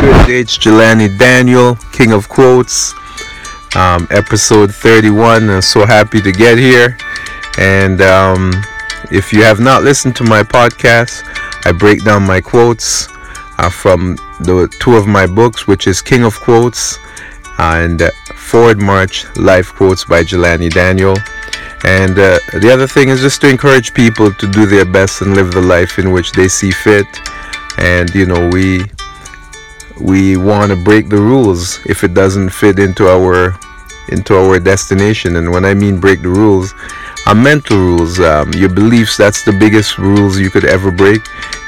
good day? Jelani Daniel, King of Quotes, um, episode 31. I'm so happy to get here. And um, if you have not listened to my podcast, I break down my quotes uh, from the two of my books, which is King of Quotes and Forward March Life Quotes by Jelani Daniel. And uh, the other thing is just to encourage people to do their best and live the life in which they see fit. And you know, we we want to break the rules if it doesn't fit into our into our destination. And when i mean break the rules are mental rules. Um, your beliefs that's the biggest rules you could ever break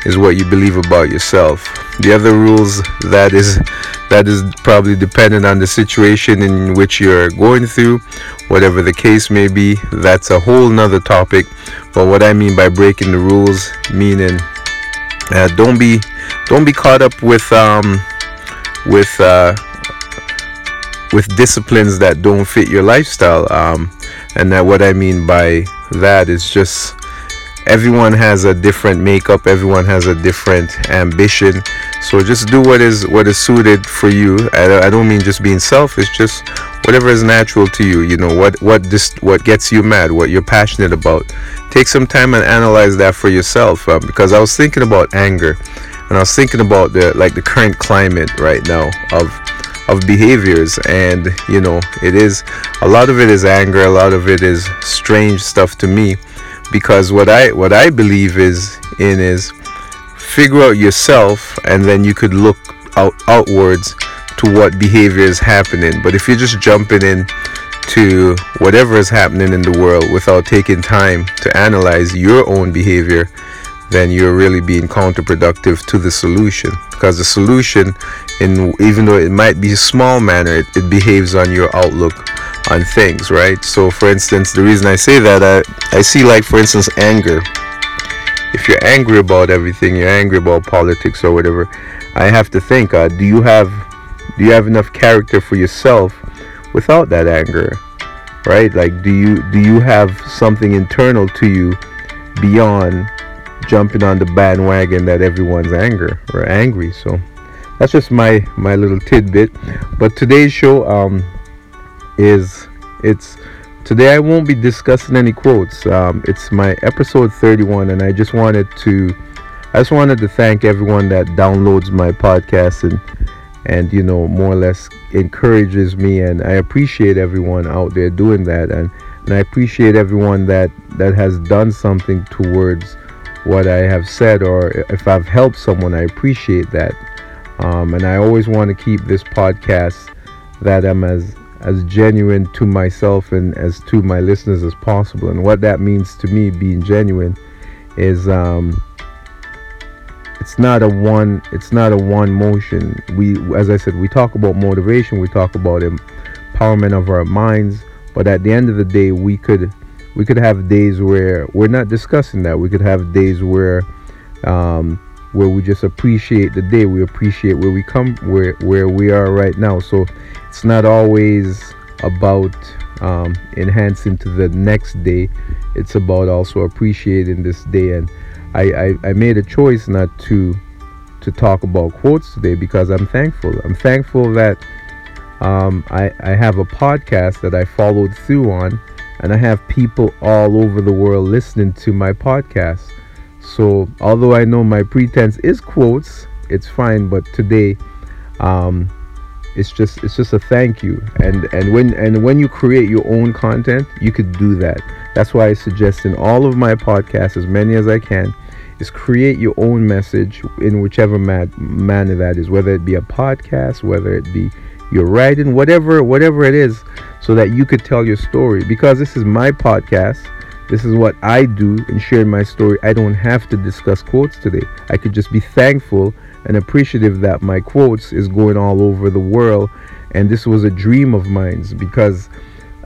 is what you believe about yourself. The other rules that is that is probably dependent on the situation in which you're going through. Whatever the case may be that's a whole nother topic. But what i mean by breaking the rules meaning uh, don't be don't be caught up with um, with uh, with disciplines that don't fit your lifestyle. Um, and that what I mean by that is just everyone has a different makeup, everyone has a different ambition. So just do what is what is suited for you. I, I don't mean just being selfish, just whatever is natural to you. You know what what this what gets you mad, what you're passionate about. Take some time and analyze that for yourself. Um, because I was thinking about anger and I was thinking about the like the current climate right now of of behaviors. And you know it is a lot of it is anger a lot of it is strange stuff to me. Because what I what I believe is in is figure out yourself and then you could look out outwards to what behavior is happening. But if you're just jumping in to whatever is happening in the world without taking time to analyze your own behavior then you're really being counterproductive to the solution. Because the solution in even though it might be a small manner it, it behaves on your outlook on things right? So for instance the reason i say that i, I see like for instance anger. If you're angry about everything you're angry about politics or whatever i have to think uh, do you have do you have enough character for yourself without that anger right? Like do you do you have something internal to you beyond jumping on the bandwagon that everyone's anger or angry. So that's just my my little tidbit. But today's show um is it's today I won't be discussing any quotes. Um, it's my episode 31, and I just wanted to I just wanted to thank everyone that downloads my podcast and and you know more or less encourages me and I appreciate everyone out there doing that and and I appreciate everyone that that has done something towards what I have said or if I've helped someone, I appreciate that. Um, and I always want to keep this podcast that I'm as as genuine to myself and as to my listeners as possible. And what that means to me, being genuine, is um, it's not a one it's not a one motion. We, as I said, we talk about motivation, we talk about empowerment of our minds, but at the end of the day, we could we could have days where we're not discussing that. We could have days where um, where we just appreciate the day. We appreciate where we come, where where we are right now. So it's not always about um, enhancing to the next day. It's about also appreciating this day. And I, I, I made a choice not to to talk about quotes today because I'm thankful. I'm thankful that um, I, I have a podcast that I followed through on and I have people all over the world listening to my podcast. So, although I know my pretense is quotes, it's fine. But today, um, it's just it's just a thank you. And and when and when you create your own content, you could do that. That's why I suggest in all of my podcasts, as many as I can, is create your own message in whichever mad, manner that is, whether it be a podcast, whether it be your writing, whatever whatever it is so that you could tell your story. Because this is my podcast, this is what I do in sharing my story. I don't have to discuss quotes today. I could just be thankful and appreciative that my quotes is going all over the world. And this was a dream of mine because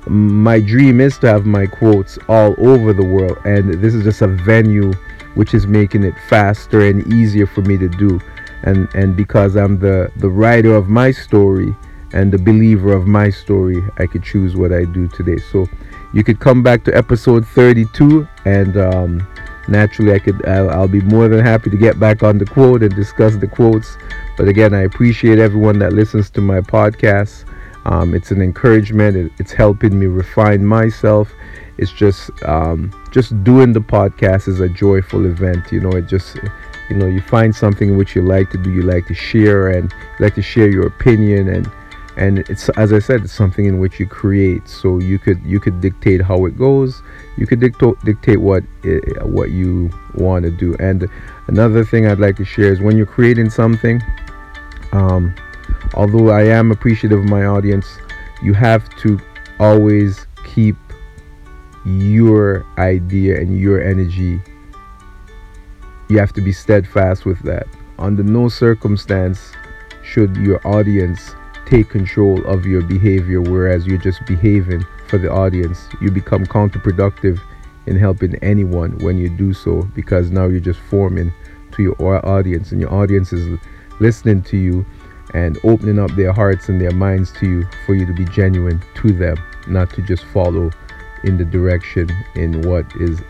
my dream is to have my quotes all over the world. And this is just a venue which is making it faster and easier for me to do. And, and because I'm the, the writer of my story, and the believer of my story, I could choose what I do today. So you could come back to episode 32, and um, naturally, I could I'll, I'll, be more than happy to get back on the quote and discuss the quotes. But again, I appreciate everyone that listens to my podcast. Um, it's an encouragement. It, it's helping me refine myself. It's just um, just doing the podcast is a joyful event. You know, it just you know you find something which you like to do. You like to share and like to share your opinion and and it's as I said, it's something in which you create. So you could you could dictate how it goes. You could dictate dictate what it, what you want to do. And another thing I'd like to share is when you're creating something. Um, although I am appreciative of my audience, you have to always keep your idea and your energy. You have to be steadfast with that. Under no circumstance should your audience take control of your behavior, whereas you're just behaving for the audience. You become counterproductive in helping anyone when you do so because now you're just forming to your audience, and your audience is listening to you and opening up their hearts and their minds to you for you to be genuine to them, not to just follow in the direction in what is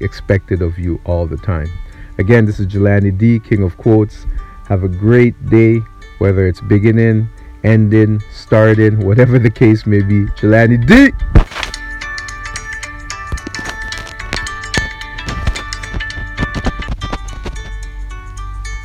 expected of you all the time. Again, this is Jelani D, King of Quotes. Have a great day whether it's beginning, ending, starting, whatever the case may be. Jelani D!